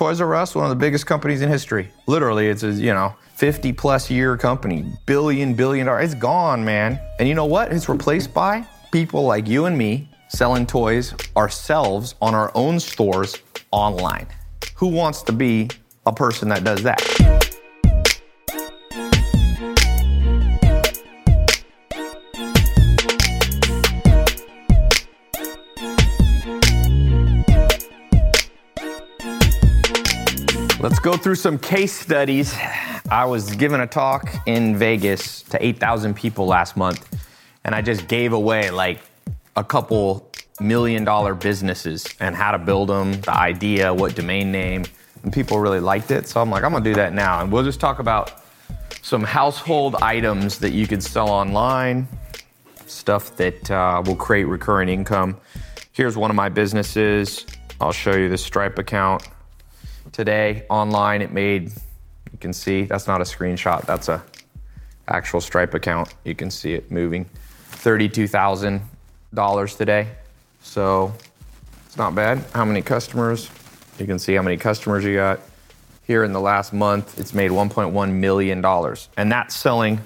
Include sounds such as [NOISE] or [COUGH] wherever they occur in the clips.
Toys R Us, one of the biggest companies in history. Literally, it's a, you know, 50 plus year company, billion, billion dollar. It's gone, man. And you know what? It's replaced by people like you and me selling toys ourselves on our own stores online. Who wants to be a person that does that? Go through some case studies. I was giving a talk in Vegas to 8,000 people last month, and I just gave away like a couple million dollar businesses and how to build them, the idea, what domain name, and people really liked it. So I'm like, I'm gonna do that now, and we'll just talk about some household items that you could sell online, stuff that uh, will create recurring income. Here's one of my businesses. I'll show you the Stripe account today online it made you can see that's not a screenshot that's a actual stripe account. You can see it moving. $32000 today. So it's not bad. How many customers? You can see how many customers you got. Here in the last month it's made 1.1 million dollars. And that's selling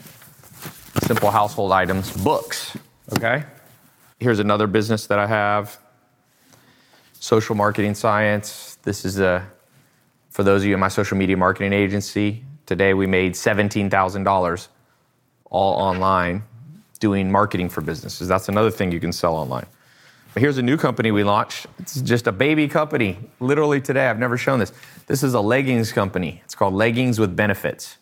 simple household items books okay? Here's another business that i have. Social marketing science. This is a for those of you in my social media marketing agency, today we made $17,000 all online doing marketing for businesses. That's another thing you can sell online. But here's a new company we launched. It's just a baby company. Literally today, I've never shown this. This is a leggings company. It's called Leggings with Benefits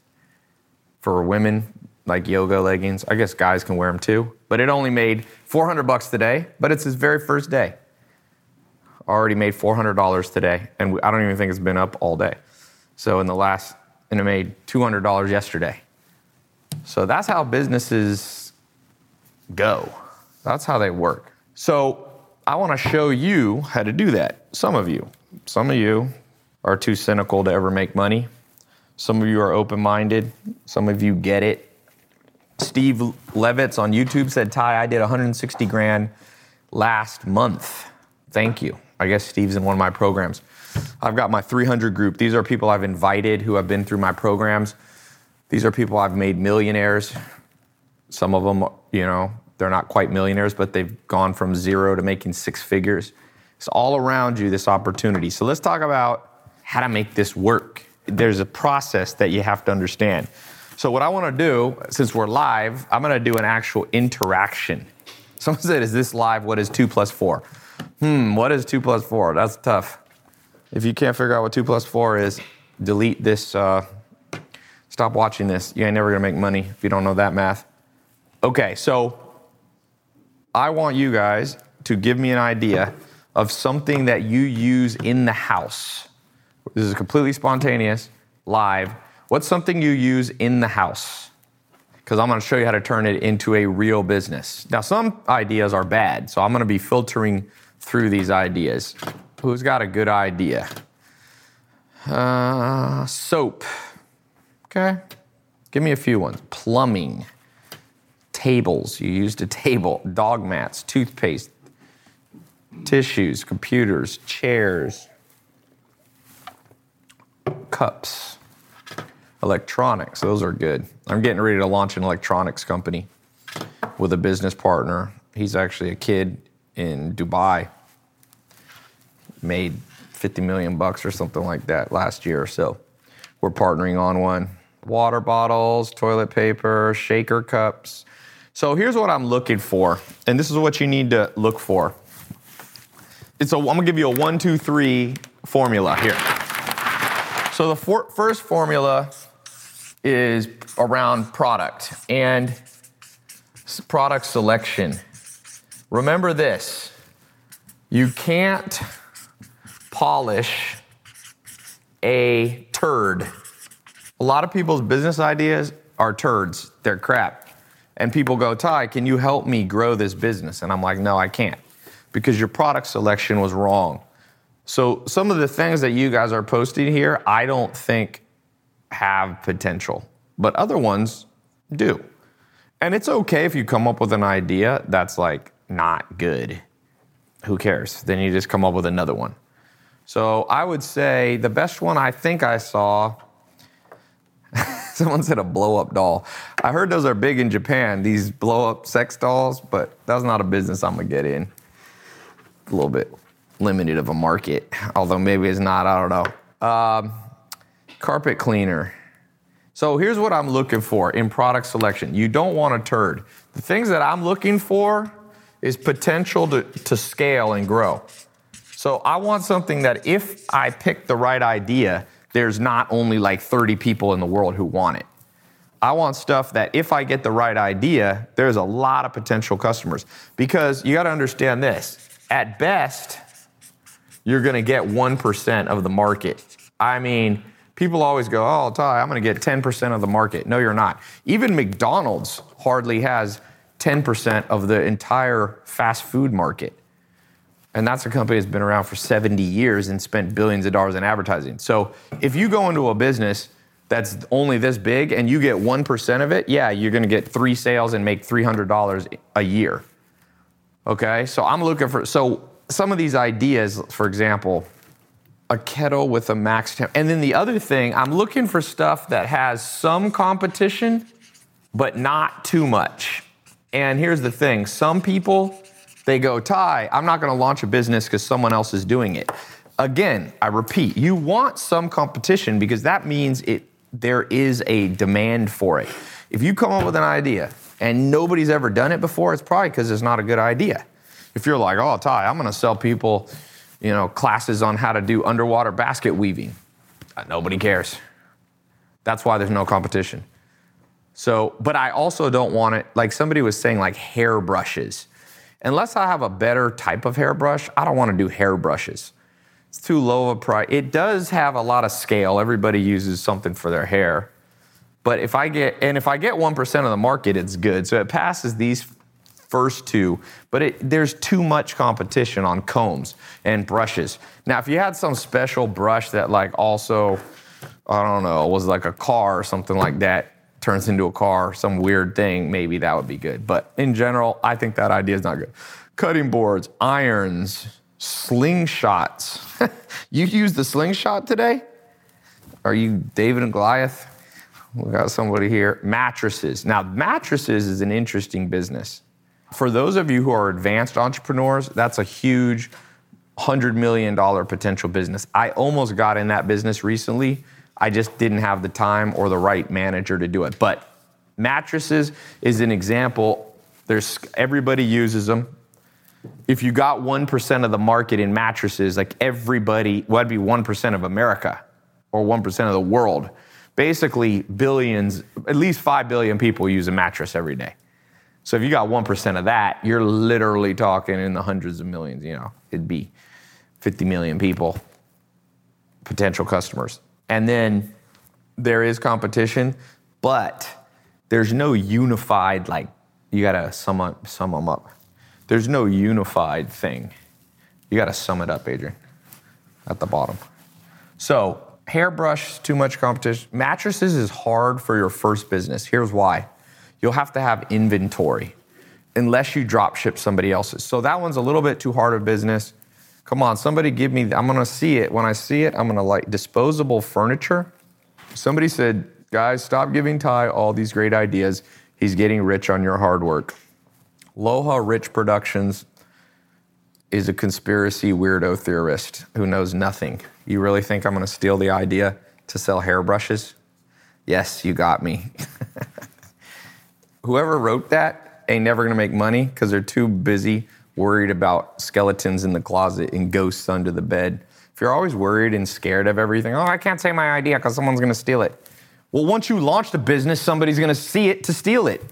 for women, like yoga leggings. I guess guys can wear them too. But it only made 400 bucks today, but it's his very first day already made $400 today, and I don't even think it's been up all day. So in the last, and it made $200 yesterday. So that's how businesses go. That's how they work. So I want to show you how to do that. Some of you, some of you are too cynical to ever make money. Some of you are open minded. Some of you get it. Steve Levitz on YouTube said, Ty, I did 160 grand last month. Thank you. I guess Steve's in one of my programs. I've got my 300 group. These are people I've invited who have been through my programs. These are people I've made millionaires. Some of them, you know, they're not quite millionaires, but they've gone from zero to making six figures. It's all around you, this opportunity. So let's talk about how to make this work. There's a process that you have to understand. So, what I want to do, since we're live, I'm going to do an actual interaction. [LAUGHS] Someone said, Is this live? What is two plus four? Hmm, what is 2 plus 4? That's tough. If you can't figure out what 2 plus 4 is, delete this. Uh, stop watching this. You ain't never gonna make money if you don't know that math. Okay, so I want you guys to give me an idea of something that you use in the house. This is completely spontaneous, live. What's something you use in the house? Because I'm gonna show you how to turn it into a real business. Now, some ideas are bad, so I'm gonna be filtering through these ideas. Who's got a good idea? Uh, soap. Okay. Give me a few ones. Plumbing. Tables. You used a table. Dog mats. Toothpaste. Tissues. Computers. Chairs. Cups. Electronics. Those are good. I'm getting ready to launch an electronics company with a business partner. He's actually a kid in Dubai made 50 million bucks or something like that last year. or So we're partnering on one. Water bottles, toilet paper, shaker cups. So here's what I'm looking for, and this is what you need to look for. It's a, I'm gonna give you a one, two, three formula here. So the for, first formula is around product and product selection. Remember this you can't polish a turd. A lot of people's business ideas are turds, they're crap. And people go, Ty, can you help me grow this business? And I'm like, no, I can't, because your product selection was wrong. So some of the things that you guys are posting here, I don't think have potential, but other ones do. And it's okay if you come up with an idea that's like not good. Who cares? Then you just come up with another one. So I would say the best one I think I saw. [LAUGHS] Someone said a blow up doll. I heard those are big in Japan, these blow up sex dolls, but that's not a business I'm gonna get in. A little bit limited of a market, although maybe it's not, I don't know. Um, carpet cleaner. So here's what I'm looking for in product selection. You don't want a turd. The things that I'm looking for is potential to, to scale and grow. So I want something that if I pick the right idea, there's not only like 30 people in the world who want it. I want stuff that if I get the right idea, there's a lot of potential customers. Because you got to understand this at best, you're going to get 1% of the market. I mean, people always go, oh, Ty, I'm going to get 10% of the market. No, you're not. Even McDonald's hardly has 10% of the entire fast food market. And that's a company that's been around for 70 years and spent billions of dollars in advertising. So if you go into a business that's only this big and you get 1% of it, yeah, you're going to get three sales and make $300 a year. Okay? So I'm looking for, so some of these ideas, for example, a kettle with a max temp. And then the other thing, I'm looking for stuff that has some competition, but not too much. And here's the thing some people, they go, Ty, I'm not gonna launch a business because someone else is doing it. Again, I repeat, you want some competition because that means it there is a demand for it. If you come up with an idea and nobody's ever done it before, it's probably because it's not a good idea. If you're like, oh, Ty, I'm gonna sell people, you know, classes on how to do underwater basket weaving, uh, nobody cares. That's why there's no competition. So, but I also don't want it, like somebody was saying, like hair brushes. Unless I have a better type of hairbrush, I don't want to do hair brushes. It's too low of a price. It does have a lot of scale. Everybody uses something for their hair. But if I get, and if I get 1% of the market, it's good. So it passes these first two, but it, there's too much competition on combs and brushes. Now, if you had some special brush that, like, also, I don't know, was like a car or something like that, turns into a car, some weird thing, maybe that would be good. But in general, I think that idea is not good. Cutting boards, irons, slingshots. [LAUGHS] you used the slingshot today? Are you David and Goliath? We got somebody here. Mattresses. Now, mattresses is an interesting business. For those of you who are advanced entrepreneurs, that's a huge $100 million potential business. I almost got in that business recently I just didn't have the time or the right manager to do it. But mattresses is an example. There's everybody uses them. If you got 1% of the market in mattresses, like everybody, well, that'd be 1% of America or 1% of the world. Basically, billions, at least 5 billion people use a mattress every day. So if you got 1% of that, you're literally talking in the hundreds of millions, you know, it'd be 50 million people, potential customers. And then there is competition, but there's no unified, like, you gotta sum, up, sum them up. There's no unified thing. You gotta sum it up, Adrian, at the bottom. So, hairbrush, too much competition. Mattresses is hard for your first business. Here's why you'll have to have inventory unless you drop ship somebody else's. So, that one's a little bit too hard of business. Come on, somebody give me, I'm gonna see it. When I see it, I'm gonna like disposable furniture. Somebody said, guys, stop giving Ty all these great ideas. He's getting rich on your hard work. Loha Rich Productions is a conspiracy weirdo theorist who knows nothing. You really think I'm gonna steal the idea to sell hairbrushes? Yes, you got me. [LAUGHS] Whoever wrote that ain't never gonna make money because they're too busy worried about skeletons in the closet and ghosts under the bed, if you're always worried and scared of everything, oh, I can't say my idea because someone's going to steal it. Well, once you launch the business, somebody's going to see it to steal it.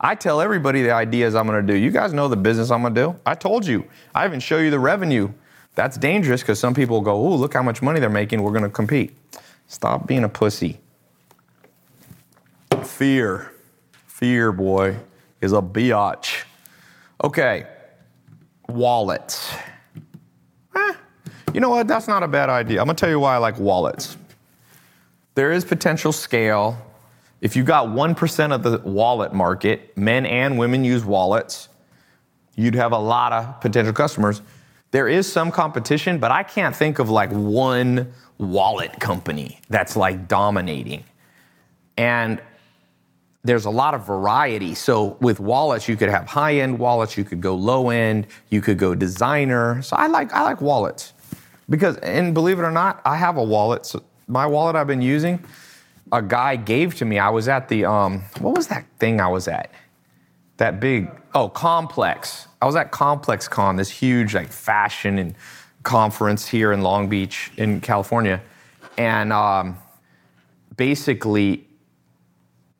I tell everybody the ideas I'm going to do. You guys know the business I'm going to do. I told you. I even show you the revenue. That's dangerous because some people go, "Oh, look how much money they're making. We're going to compete." Stop being a pussy. Fear, fear, boy, is a biatch. Okay, wallets. Eh, you know what? That's not a bad idea. I'm gonna tell you why I like wallets. There is potential scale. If you got 1% of the wallet market, men and women use wallets, you'd have a lot of potential customers. there is some competition, but I can't think of like one wallet company that's like dominating. And there's a lot of variety. So with wallets, you could have high-end wallets, you could go low end, you could go designer. So I like I like wallets because, and believe it or not, I have a wallet. So my wallet I've been using, a guy gave to me. I was at the um, what was that thing I was at? That big oh complex. I was at Complex Con, this huge like fashion and conference here in Long Beach in California, and um, basically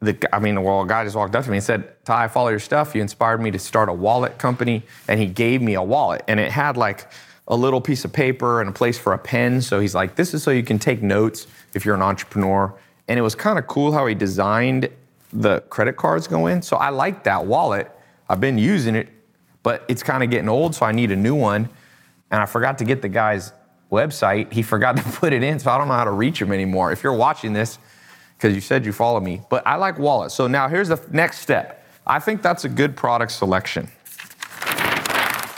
the, I mean, well, a guy just walked up to me and said, Ty, I follow your stuff. You inspired me to start a wallet company. And he gave me a wallet. And it had like a little piece of paper and a place for a pen. So he's like, this is so you can take notes if you're an entrepreneur. And it was kind of cool how he designed the credit cards go in. So I like that wallet. I've been using it, but it's kind of getting old. So I need a new one. And I forgot to get the guy's website. He forgot [LAUGHS] to put it in. So I don't know how to reach him anymore. If you're watching this, because you said you follow me. But I like wallets. So now here's the next step. I think that's a good product selection.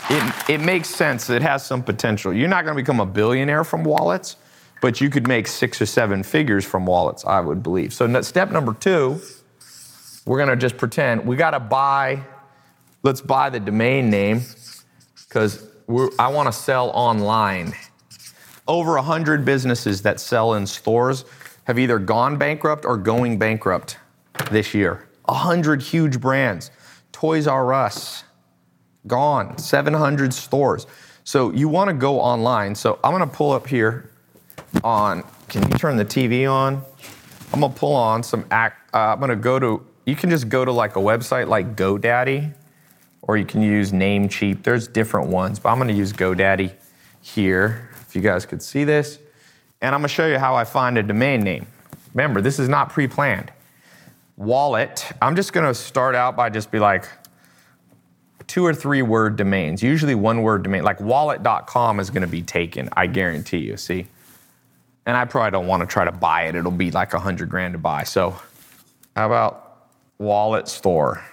It, it makes sense. It has some potential. You're not going to become a billionaire from wallets, but you could make six or seven figures from wallets, I would believe. So step number two, we're going to just pretend we got to buy, let's buy the domain name because I want to sell online. Over 100 businesses that sell in stores have either gone bankrupt or going bankrupt this year. A hundred huge brands. Toys R Us, gone. 700 stores. So you want to go online. So I'm going to pull up here on, can you turn the TV on? I'm going to pull on some act, uh, I'm going to go to, you can just go to like a website like GoDaddy, or you can use Namecheap. There's different ones, but I'm going to use GoDaddy here. If you guys could see this and I'm gonna show you how I find a domain name. Remember, this is not pre-planned. Wallet, I'm just gonna start out by just be like two or three word domains, usually one word domain, like wallet.com is gonna be taken, I guarantee you, see? And I probably don't wanna try to buy it, it'll be like a hundred grand to buy. So how about wallet store?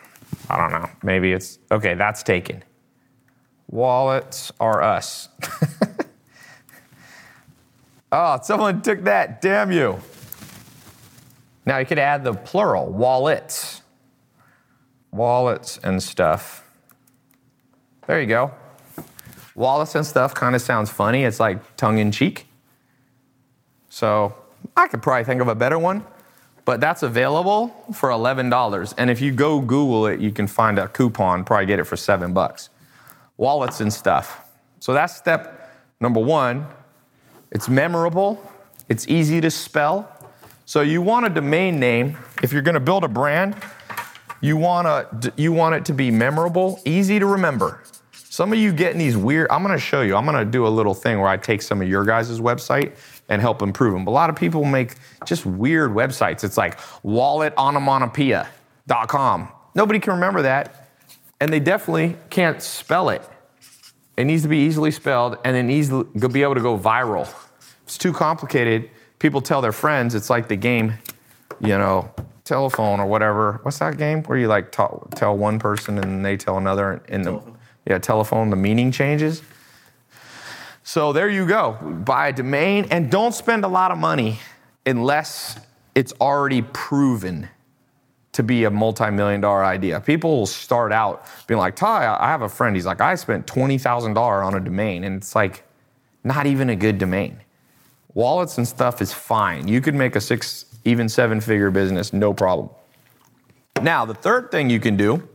I don't know, maybe it's, okay, that's taken. Wallets are us. [LAUGHS] Oh, someone took that. Damn you. Now you could add the plural, wallets. Wallets and stuff. There you go. Wallets and stuff kind of sounds funny. It's like tongue in cheek. So I could probably think of a better one, but that's available for $11. And if you go Google it, you can find a coupon, probably get it for seven bucks. Wallets and stuff. So that's step number one it's memorable, it's easy to spell. So you want a domain name, if you're gonna build a brand, you want, you want it to be memorable, easy to remember. Some of you getting these weird, I'm gonna show you, I'm gonna do a little thing where I take some of your guys' website and help improve them. But a lot of people make just weird websites. It's like walletonomatopoeia.com. Nobody can remember that, and they definitely can't spell it. It needs to be easily spelled and then needs to be able to go viral. If it's too complicated, people tell their friends it's like the game, you know, telephone or whatever. What's that game where you like talk, tell one person and they tell another in the telephone. yeah telephone the meaning changes. So there you go. Buy a domain and don't spend a lot of money unless it's already proven to be a multi-million dollar idea. People will start out being like, Ty, I have a friend. He's like, I spent $20,000 on a domain. And it's like, not even a good domain. Wallets and stuff is fine. You could make a six, even seven figure business, no problem. Now, the third thing you can do,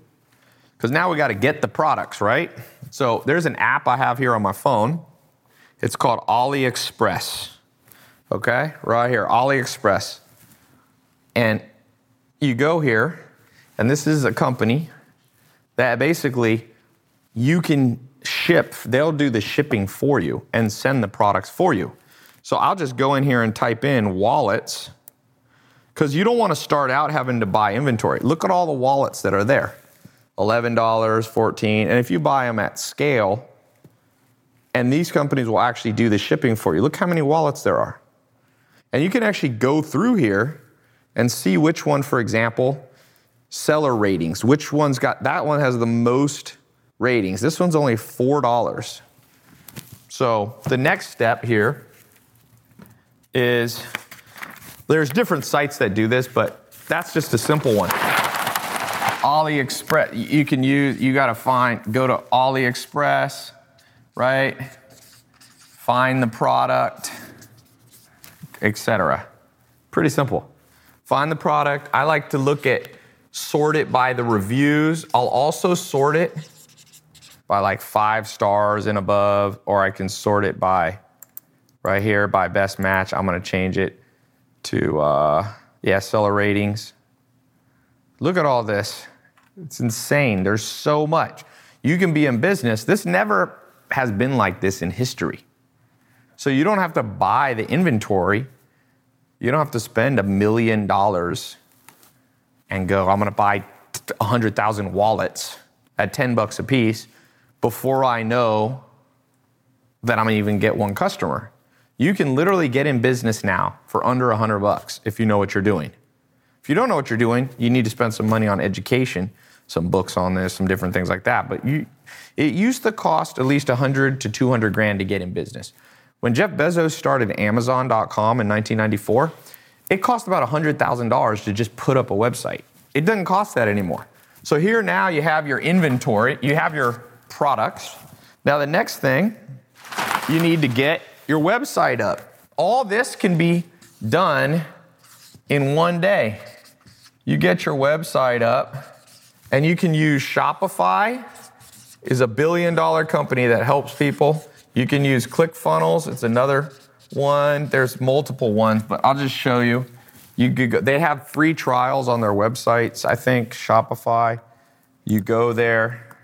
because now we got to get the products, right? So there's an app I have here on my phone. It's called AliExpress. Okay, right here, AliExpress. And you go here, and this is a company that basically you can ship, they'll do the shipping for you and send the products for you. So I'll just go in here and type in wallets because you don't want to start out having to buy inventory. Look at all the wallets that are there $11, 14 And if you buy them at scale, and these companies will actually do the shipping for you. Look how many wallets there are. And you can actually go through here and see which one, for example, seller ratings, which one's got, that one has the most ratings. This one's only $4. So the next step here is there's different sites that do this, but that's just a simple one. AliExpress, you can use, you gotta find, go to AliExpress, right? Find the product, etc. Pretty simple. Find the product. I like to look at, sort it by the reviews. I'll also sort it by like five stars and above, or I can sort it by right here by best match. I'm gonna change it to, uh, yeah, seller ratings. Look at all this. It's insane. There's so much. You can be in business. This never has been like this in history. So you don't have to buy the inventory. You don't have to spend a million dollars and go, I'm going to buy 100,000 wallets at 10 bucks a piece before I know that I'm going to even get one customer. You can literally get in business now for under 100 bucks if you know what you're doing. If you don't know what you're doing, you need to spend some money on education, some books on this, some different things like that. But you, it used to cost at least 100 to 200 grand to get in business. When Jeff Bezos started Amazon.com in 1994, it cost about $100,000 to just put up a website. It doesn't cost that anymore. So here now you have your inventory, you have your products. Now the next thing, you need to get your website up. All this can be done in one day. You get your website up and you can use Shopify is a billion dollar company that helps people. You can use ClickFunnels, it's another one. There's multiple ones, but I'll just show you. You could go, they have free trials on their websites. I think Shopify. You go there.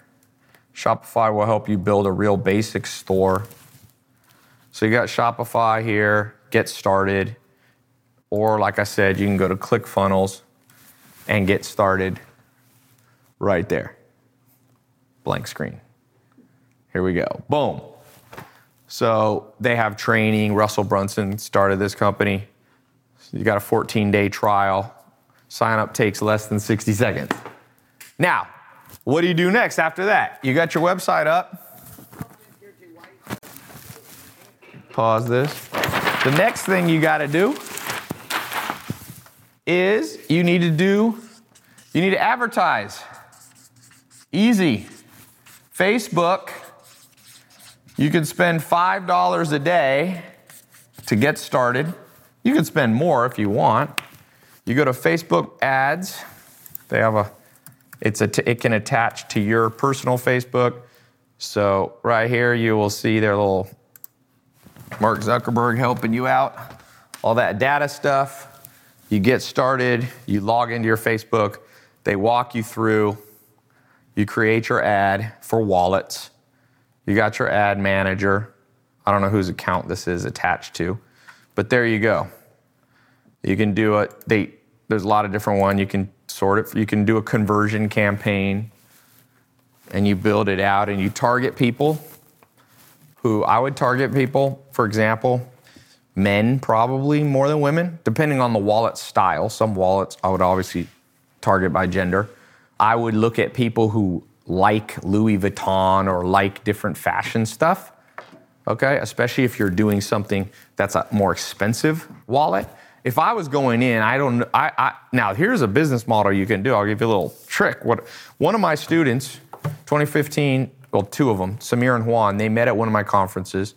Shopify will help you build a real basic store. So you got Shopify here, get started. Or like I said, you can go to ClickFunnels and get started right there. Blank screen. Here we go. Boom. So they have training. Russell Brunson started this company. You got a 14 day trial. Sign up takes less than 60 seconds. Now, what do you do next after that? You got your website up. Pause this. The next thing you got to do is you need to do, you need to advertise. Easy. Facebook, you can spend $5 a day to get started. You can spend more if you want. You go to Facebook ads. They have a, it's a, t- it can attach to your personal Facebook. So right here, you will see their little Mark Zuckerberg helping you out, all that data stuff. You get started, you log into your Facebook, they walk you through, you create your ad for wallets. You got your ad manager. I don't know whose account this is attached to, but there you go. You can do it. They, there's a lot of different ones. You can sort it. You can do a conversion campaign, and you build it out, and you target people. Who I would target people, for example, men probably more than women, depending on the wallet style. Some wallets I would obviously target by gender. I would look at people who like Louis Vuitton or like different fashion stuff. Okay, especially if you're doing something that's a more expensive wallet. If I was going in, I don't. I, I now here's a business model you can do. I'll give you a little trick. What one of my students, 2015, well, two of them, Samir and Juan, they met at one of my conferences.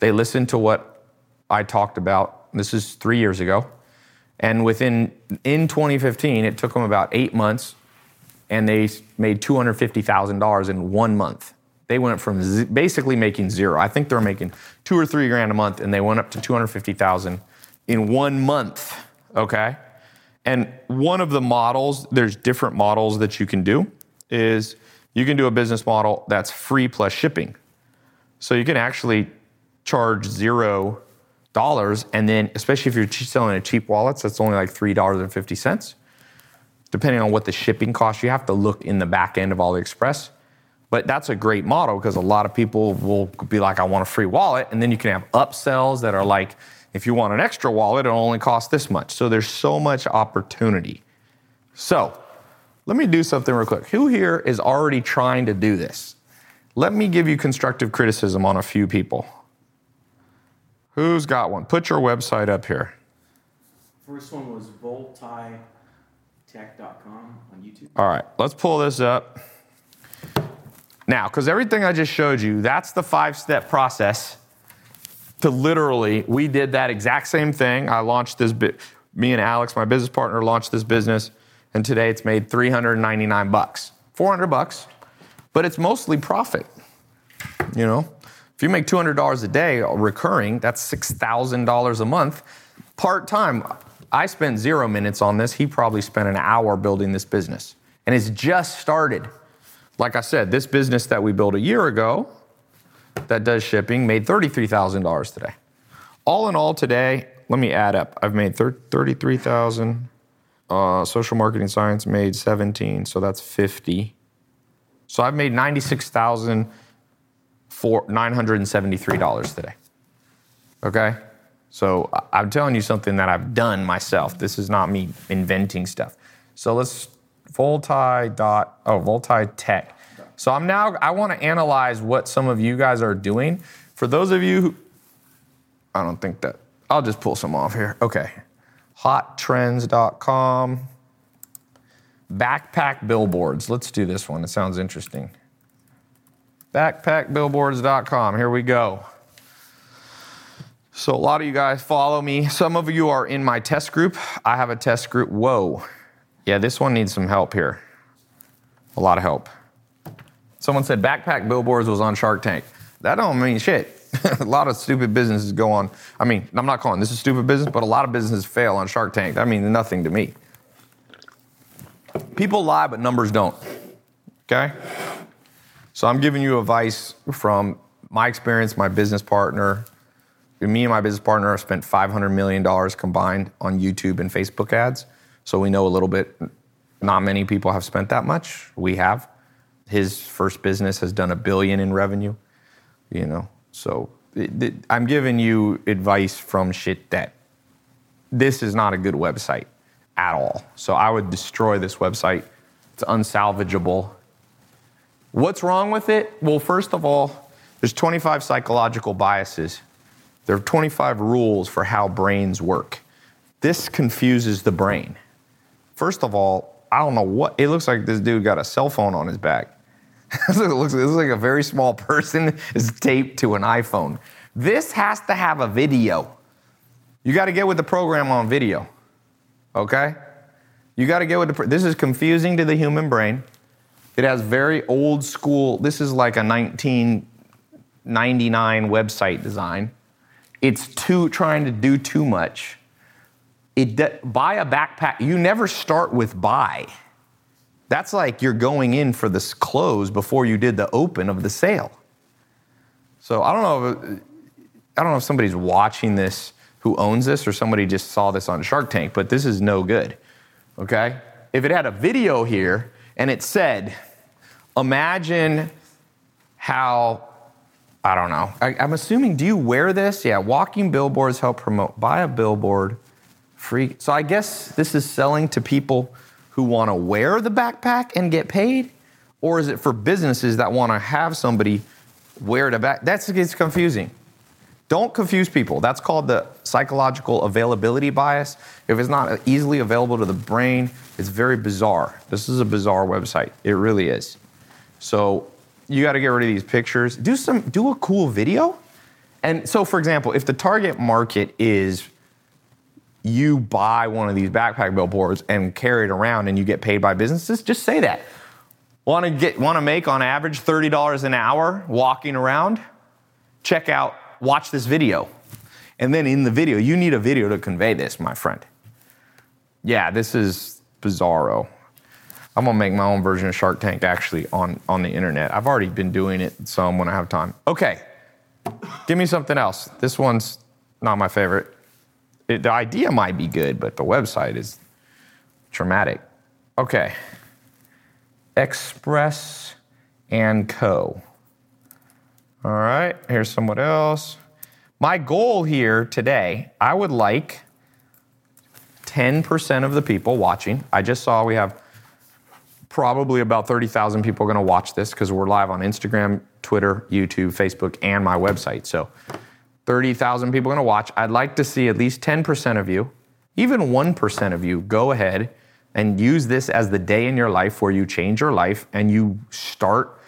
They listened to what I talked about. This is three years ago. And within, in 2015, it took them about eight months and they made $250,000 in one month. They went from z- basically making zero. I think they're making two or three grand a month and they went up to 250,000 in one month, okay? And one of the models, there's different models that you can do, is you can do a business model that's free plus shipping. So you can actually charge zero dollars, and then especially if you're selling a cheap wallets, that's only like three dollars and fifty cents. Depending on what the shipping costs, you have to look in the back end of AliExpress. But that's a great model because a lot of people will be like, I want a free wallet. And then you can have upsells that are like, if you want an extra wallet, it'll only cost this much. So there's so much opportunity. So let me do something real quick. Who here is already trying to do this? Let me give you constructive criticism on a few people. Who's got one? Put your website up here. First one was voltitech.com on YouTube. All right, let's pull this up. Now, because everything I just showed you, that's the five step process to literally, we did that exact same thing. I launched this bit, me and Alex, my business partner, launched this business, and today it's made 399 bucks, 400 bucks, but it's mostly profit. You know, if you make $200 a day recurring, that's $6,000 a month. Part time, I spent zero minutes on this. He probably spent an hour building this business, and it's just started. Like I said, this business that we built a year ago that does shipping made $33,000 today. All in all, today, let me add up. I've made 33,000. Uh, social marketing science made 17, so that's 50. So I've made 96,000 for $973 today. Okay? So I'm telling you something that I've done myself. This is not me inventing stuff. So let's Volti dot oh Volti Tech. So I'm now I want to analyze what some of you guys are doing. For those of you who I don't think that I'll just pull some off here. Okay. Hottrends.com. Backpack billboards. Let's do this one. It sounds interesting. Backpackbillboards.com. Here we go. So, a lot of you guys follow me. Some of you are in my test group. I have a test group. Whoa. Yeah, this one needs some help here. A lot of help. Someone said Backpack Billboards was on Shark Tank. That don't mean shit. [LAUGHS] a lot of stupid businesses go on. I mean, I'm not calling this a stupid business, but a lot of businesses fail on Shark Tank. That means nothing to me. People lie, but numbers don't. Okay? So I'm giving you advice from my experience, my business partner. Me and my business partner have spent $500 million combined on YouTube and Facebook ads. So we know a little bit. Not many people have spent that much. We have. His first business has done a billion in revenue. You know, so it, it, I'm giving you advice from shit that this is not a good website at all. So I would destroy this website. It's unsalvageable. What's wrong with it? Well, first of all, there's 25 psychological biases. There are 25 rules for how brains work. This confuses the brain. First of all, I don't know what it looks like this dude got a cell phone on his back. [LAUGHS] it, looks, it looks like a very small person [LAUGHS] is taped to an iPhone. This has to have a video. You got to get with the program on video. Okay? You got to get with the. This is confusing to the human brain. It has very old school. This is like a 1999 website design. It's too trying to do too much. It buy a backpack. You never start with buy. That's like you're going in for this close before you did the open of the sale. So I don't know. If, I don't know if somebody's watching this who owns this or somebody just saw this on Shark Tank, but this is no good. Okay? If it had a video here and it said, imagine how, I don't know, I, am assuming, do you wear this? Yeah, walking billboards help promote. Buy a billboard, free. So I guess this is selling to people who want to wear the backpack and get paid? Or is it for businesses that want to have somebody wear the back? That's it's confusing. Don't confuse people. That's called the psychological availability bias. If it's not easily available to the brain, it's very bizarre. This is a bizarre website. It really is. So you got to get rid of these pictures. Do some do a cool video. And so for example, if the target market is you buy one of these backpack billboards and carry it around and you get paid by businesses, just say that. Want to get want to make on average $30 an hour walking around? Check out watch this video. And then in the video, you need a video to convey this, my friend. Yeah, this is bizarro. I'm gonna make my own version of Shark Tank actually on, on the internet. I've already been doing it some when I have time. Okay, give me something else. This one's not my favorite. It, the idea might be good, but the website is traumatic. Okay, Express and Co. All right, here's someone else. My goal here today, I would like 10% of the people watching. I just saw we have probably about 30,000 people are going to watch this because we're live on Instagram, Twitter, YouTube, Facebook, and my website. So 30,000 people are going to watch. I'd like to see at least 10% of you, even 1% of you, go ahead and use this as the day in your life where you change your life and you start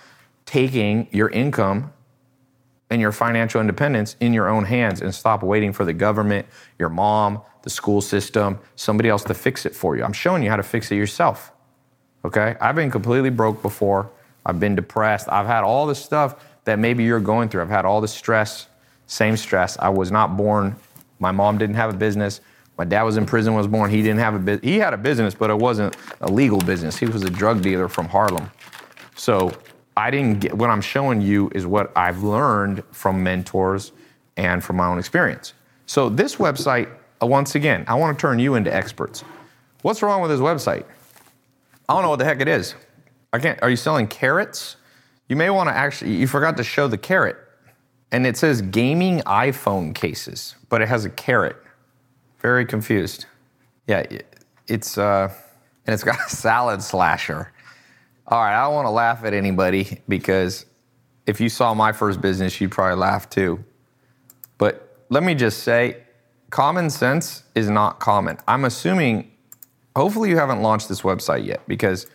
taking your income and your financial independence in your own hands and stop waiting for the government, your mom, the school system, somebody else to fix it for you. I'm showing you how to fix it yourself. Okay? I've been completely broke before. I've been depressed. I've had all the stuff that maybe you're going through. I've had all the stress, same stress. I was not born. My mom didn't have a business. My dad was in prison when I was born. He didn't have a business. He had a business, but it wasn't a legal business. He was a drug dealer from Harlem. So I didn't get what I'm showing you is what I've learned from mentors and from my own experience. So this website, uh, once again, I want to turn you into experts. What's wrong with this website? I don't know what the heck it is. I can't. Are you selling carrots? You may want to actually. You forgot to show the carrot, and it says gaming iPhone cases, but it has a carrot. Very confused. Yeah, it's uh, and it's got a [LAUGHS] salad slasher. All right, I don't want to laugh at anybody because if you saw my first business, you'd probably laugh too. But let me just say, common sense is not common. I'm assuming, hopefully, you haven't launched this website yet because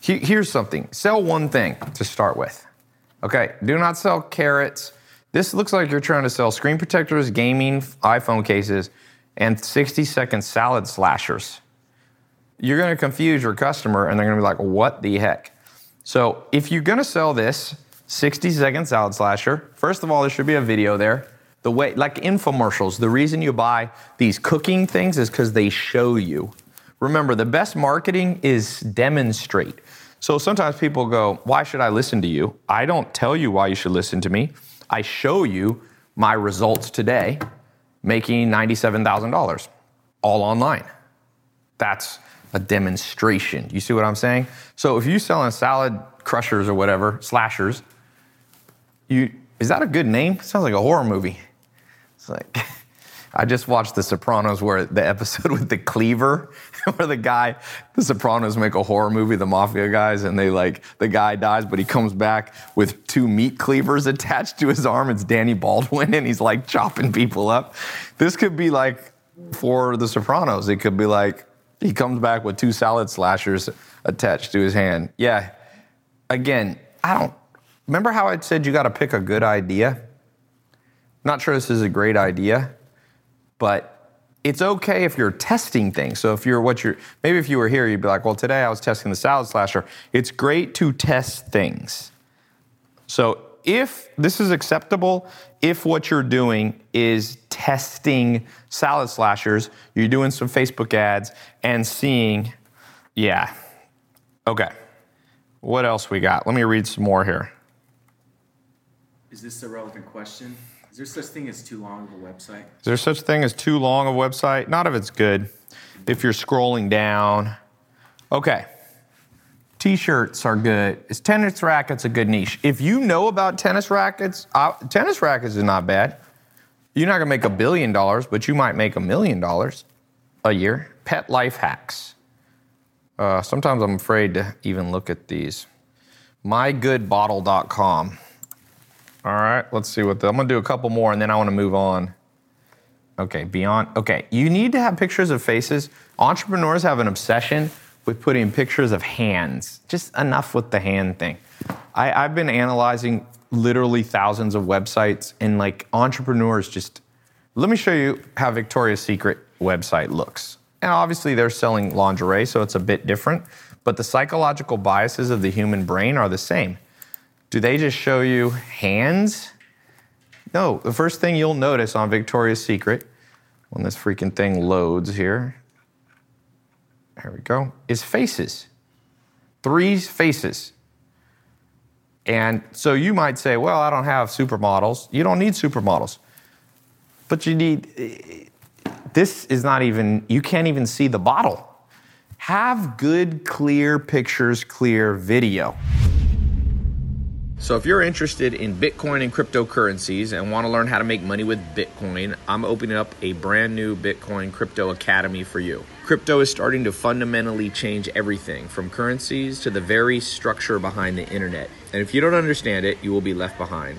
he, here's something sell one thing to start with. Okay, do not sell carrots. This looks like you're trying to sell screen protectors, gaming, iPhone cases, and 60 second salad slashers you're going to confuse your customer and they're going to be like, what the heck? So if you're going to sell this 60 second salad slasher, first of all, there should be a video there. The way, like infomercials, the reason you buy these cooking things is because they show you. Remember, the best marketing is demonstrate. So sometimes people go, Why should I listen to you? I don't tell you why you should listen to me. I show you my results today making $97,000 all online. That's a demonstration. You see what I'm saying? So if you're selling salad crushers or whatever, slashers, you is that a good name? Sounds like a horror movie. It's like [LAUGHS] I just watched The Sopranos where the episode [LAUGHS] with the cleaver, [LAUGHS] where the guy, the Sopranos make a horror movie, the mafia guys, and they like the guy dies, but he comes back with two meat cleavers attached to his arm. It's Danny Baldwin, and he's like chopping people up. This could be like for The Sopranos. It could be like he comes back with two salad slashers attached to his hand. Yeah. Again, I don't remember how I said you got to pick a good idea. Not sure this is a great idea, but it's okay if you're testing things. So if you're what you're maybe if you were here, you'd be like, well, today I was testing the salad slasher. It's great to test things. So if this is acceptable, if what you're doing is testing salad slashers, you're doing some Facebook ads and seeing, yeah. Okay. What else we got? Let me read some more here. Is this a relevant question? Is there such thing as too long of a website? Is there such thing as too long of a website? Not if it's good. If you're scrolling down. Okay. T-shirts are good. Is tennis rackets a good niche? If you know about tennis rackets, tennis rackets is not bad. You're not gonna make a billion dollars, but you might make a million dollars a year. Pet life hacks. Uh, sometimes I'm afraid to even look at these. MyGoodBottle.com. All right, let's see what the, I'm gonna do a couple more and then I wanna move on. Okay, beyond. Okay, you need to have pictures of faces. Entrepreneurs have an obsession with putting pictures of hands. Just enough with the hand thing. I, I've been analyzing literally thousands of websites and like entrepreneurs just let me show you how Victoria's Secret website looks. And obviously they're selling lingerie, so it's a bit different, but the psychological biases of the human brain are the same. Do they just show you hands? No, the first thing you'll notice on Victoria's Secret when this freaking thing loads here there we go, is faces. Three faces. And so you might say, well, I don't have supermodels. You don't need supermodels. But you need, this is not even, you can't even see the bottle. Have good, clear pictures, clear video. So, if you're interested in Bitcoin and cryptocurrencies and want to learn how to make money with Bitcoin, I'm opening up a brand new Bitcoin Crypto Academy for you. Crypto is starting to fundamentally change everything from currencies to the very structure behind the internet. And if you don't understand it, you will be left behind.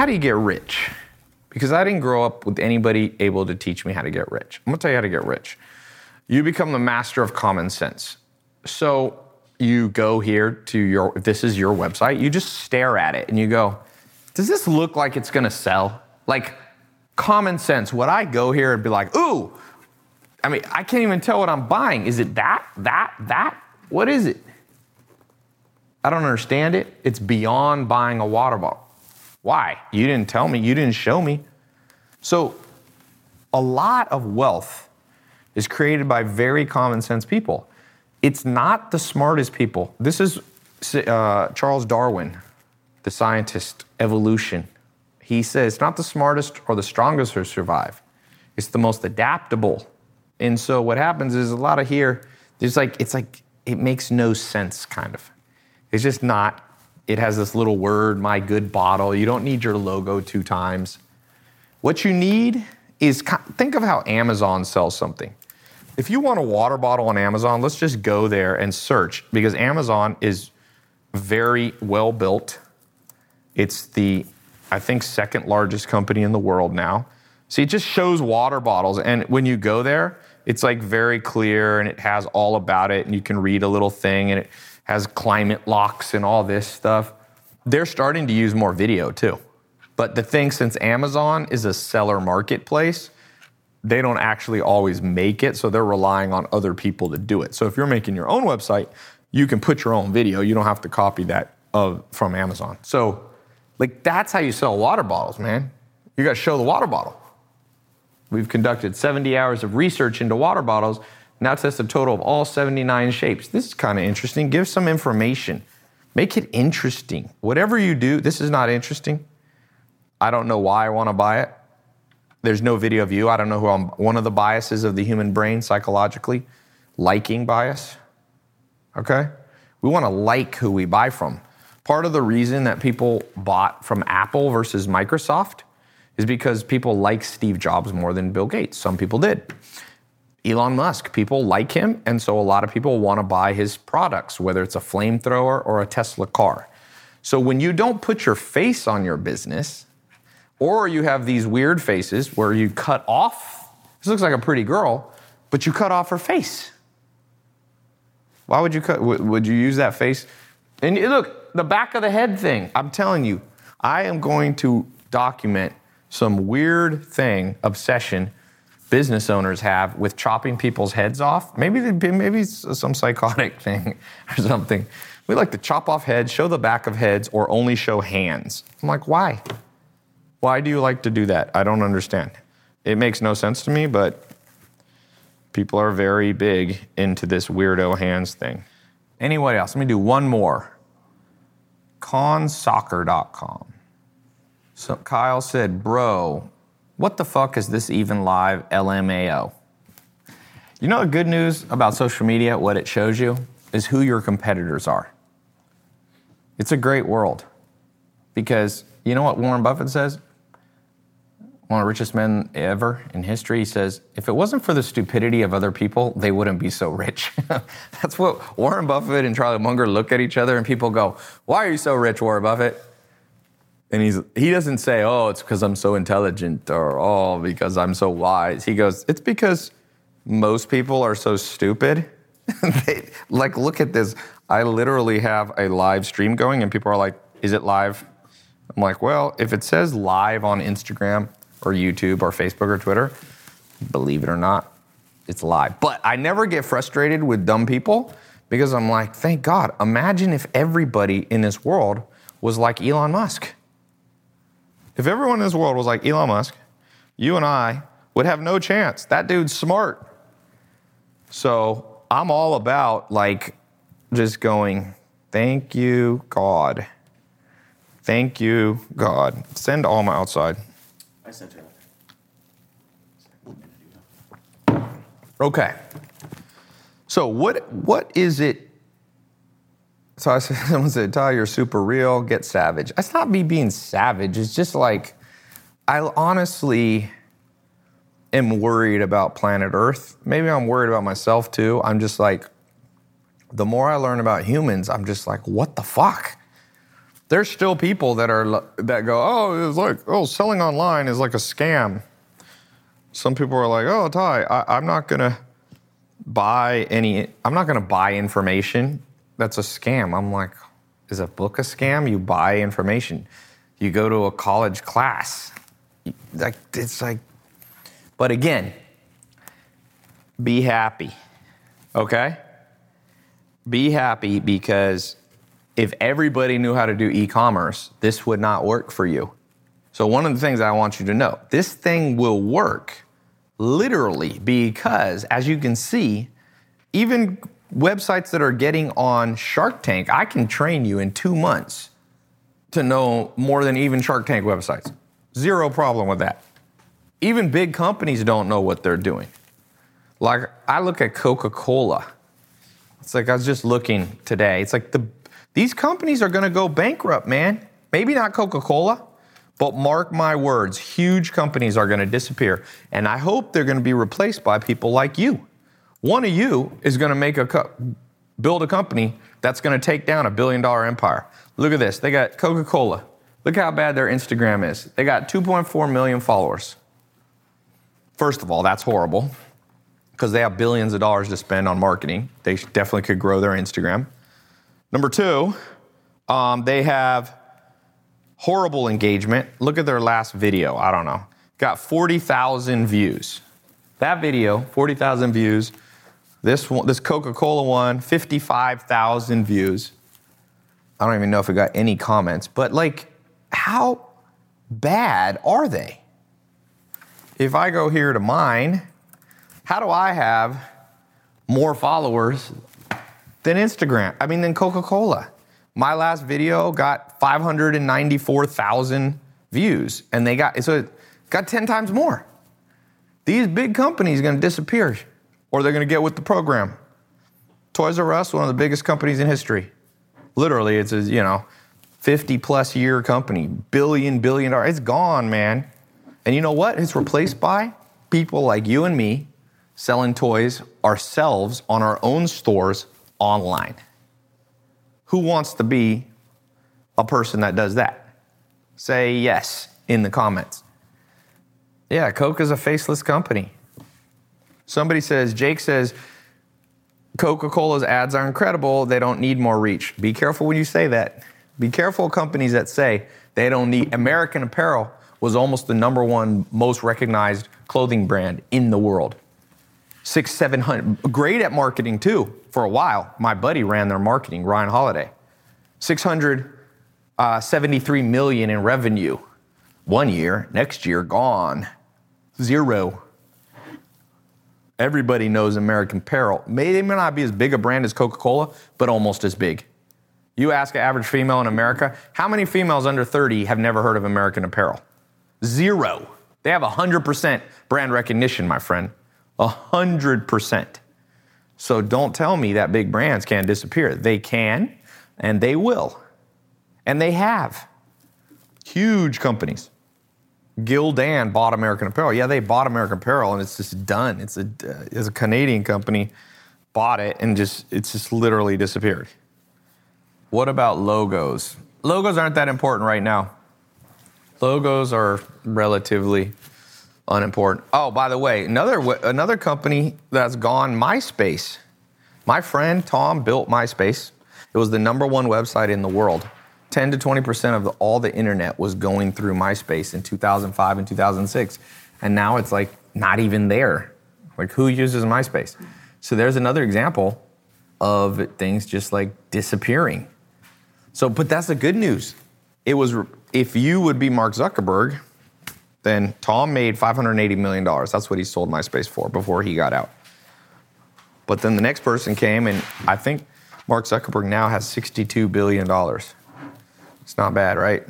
how do you get rich? Because I didn't grow up with anybody able to teach me how to get rich. I'm gonna tell you how to get rich. You become the master of common sense. So you go here to your, if this is your website, you just stare at it and you go, does this look like it's gonna sell? Like common sense, would I go here and be like, ooh, I mean, I can't even tell what I'm buying. Is it that, that, that? What is it? I don't understand it. It's beyond buying a water bottle. Why? You didn't tell me, you didn't show me. So, a lot of wealth is created by very common sense people. It's not the smartest people. This is uh, Charles Darwin, the scientist, evolution. He says it's not the smartest or the strongest who survive, it's the most adaptable. And so, what happens is a lot of here, there's like, it's like, it makes no sense, kind of. It's just not it has this little word, my good bottle. You don't need your logo two times. What you need is think of how Amazon sells something. If you want a water bottle on Amazon, let's just go there and search because Amazon is very well built. It's the, I think, second largest company in the world now. See, it just shows water bottles. And when you go there, it's like very clear and it has all about it. And you can read a little thing and it, has climate locks and all this stuff. They're starting to use more video too. But the thing, since Amazon is a seller marketplace, they don't actually always make it, so they're relying on other people to do it. So if you're making your own website, you can put your own video. You don't have to copy that of, from Amazon. So, like, that's how you sell water bottles, man. You got to show the water bottle. We've conducted 70 hours of research into water bottles now test a total of all 79 shapes. This is kind of interesting. Give some information. Make it interesting. Whatever you do, this is not interesting. I don't know why I want to buy it. There's no video of you. I don't know who I'm. One of the biases of the human brain psychologically, liking bias. Okay? We want to like who we buy from. Part of the reason that people bought from Apple versus Microsoft is because people like Steve Jobs more than Bill Gates. Some people did. Elon Musk, people like him, and so a lot of people want to buy his products, whether it's a flamethrower or a Tesla car. So when you don't put your face on your business, or you have these weird faces where you cut off, this looks like a pretty girl, but you cut off her face. Why would you cut? Would you use that face? And look, the back of the head thing. I'm telling you, I am going to document some weird thing, obsession business owners have with chopping people's heads off. Maybe maybe some psychotic [LAUGHS] thing or something. We like to chop off heads, show the back of heads, or only show hands. I'm like, why? Why do you like to do that? I don't understand. It makes no sense to me, but people are very big into this weirdo hands thing. Anybody else? Let me do one more. Consoccer.com. So Kyle said, Bro, what the fuck is this even live LMAO? You know the good news about social media, what it shows you, is who your competitors are. It's a great world because you know what Warren Buffett says? one of the richest men ever in history. He says, if it wasn't for the stupidity of other people, they wouldn't be so rich. [LAUGHS] That's what Warren Buffett and Charlie Munger look at each other and people go, why are you so rich, Warren Buffett? And he's, he doesn't say, oh, it's because I'm so intelligent or, oh, because I'm so wise. He goes, it's because most people are so stupid. [LAUGHS] they, like, look at this. I literally have a live stream going, and people are like, is it live? I'm like, well, if it says live on Instagram or YouTube or Facebook or Twitter, believe it or not, it's live. But I never get frustrated with dumb people because I'm like, thank God. Imagine if everybody in this world was like Elon Musk. If everyone in this world was like Elon Musk, you and I would have no chance. That dude's smart. So I'm all about like just going, thank you, God. Thank you, God. Send Alma outside. I sent her. Okay. So what what is it? So I [LAUGHS] said, someone said, Tai, you're super real, get savage. It's not me being savage. It's just like I honestly am worried about planet Earth. Maybe I'm worried about myself too. I'm just like, the more I learn about humans, I'm just like, what the fuck? There's still people that are that go, oh, it's like, oh, selling online is like a scam. Some people are like, oh, Tai, I, I'm not gonna buy any. I'm not gonna buy information. That's a scam. I'm like, is a book a scam? You buy information. You go to a college class. Like it's like, but again, be happy. Okay? Be happy because if everybody knew how to do e commerce, this would not work for you. So, one of the things I want you to know this thing will work literally because, as you can see, even websites that are getting on Shark Tank, I can train you in two months to know more than even Shark Tank websites. Zero problem with that. Even big companies don't know what they're doing. Like, I look at Coca Cola. It's like I was just looking today. It's like the these companies are going to go bankrupt, man. Maybe not Coca Cola, but mark my words, huge companies are going to disappear. And I hope they're going to be replaced by people like you. One of you is going to make a co- build a company that's going to take down a billion dollar empire. Look at this. They got Coca Cola. Look how bad their Instagram is. They got 2.4 million followers. First of all, that's horrible because they have billions of dollars to spend on marketing. They definitely could grow their Instagram. Number two, um, they have horrible engagement. Look at their last video. I don't know. Got 40,000 views. That video, 40,000 views. This one, this Coca-Cola one, 55,000 views. I don't even know if it got any comments, but like, how bad are they? If I go here to mine, how do I have more followers than Instagram. I mean, than Coca Cola. My last video got 594,000 views, and they got so it got 10 times more. These big companies are going to disappear, or they're going to get with the program. Toys R Us, one of the biggest companies in history. Literally, it's a you know 50 plus year company, billion billion dollar. It's gone, man. And you know what? It's replaced by people like you and me selling toys ourselves on our own stores online. Who wants to be a person that does that? Say yes in the comments. Yeah, Coke is a faceless company. Somebody says, Jake says, Coca Cola's ads are incredible. They don't need more reach. Be careful when you say that. Be careful companies that say they don't need. American Apparel was almost the number one most recognized clothing brand in the world six, seven hundred. Great at marketing too. For a while, my buddy ran their marketing, Ryan Holiday. 673 uh, in revenue. One year, next year, gone. Zero. Everybody knows American Apparel. May, they may not be as big a brand as Coca Cola, but almost as big. You ask an average female in America, how many females under 30 have never heard of American Apparel? Zero. They have 100% brand recognition, my friend. 100%. So don't tell me that big brands can't disappear. They can, and they will. And they have. Huge companies. Gildan bought American Apparel. Yeah, they bought American Apparel, and it's just done. It's a uh, it's a Canadian company bought it, and just it's just literally disappeared. What about logos? Logos aren't that important right now. Logos are relatively unimportant. Oh, by the way, another another company that's gone, MySpace. My friend Tom built MySpace. It was the number one website in the world. 10 to 20 percent of the, all the internet was going through MySpace in 2005 and 2006, and now it's like not even there. Like who uses MySpace? So there's another example of things just like disappearing. So, but that's the good news. It was if you would be Mark Zuckerberg, then Tom made 580 million dollars. That's what he sold MySpace for before he got out. But then the next person came, and I think Mark Zuckerberg now has 62 billion dollars. It's not bad, right?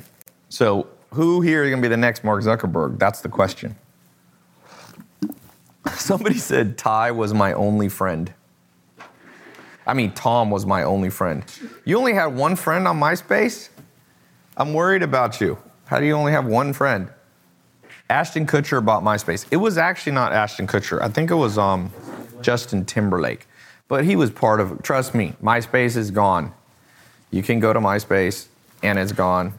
So, who here is going to be the next Mark Zuckerberg? That's the question. [LAUGHS] Somebody said Tai was my only friend. I mean, Tom was my only friend. You only had one friend on MySpace? I'm worried about you. How do you only have one friend? Ashton Kutcher bought MySpace. It was actually not Ashton Kutcher. I think it was um, Justin Timberlake. But he was part of. Trust me, MySpace is gone. You can go to MySpace and it's gone.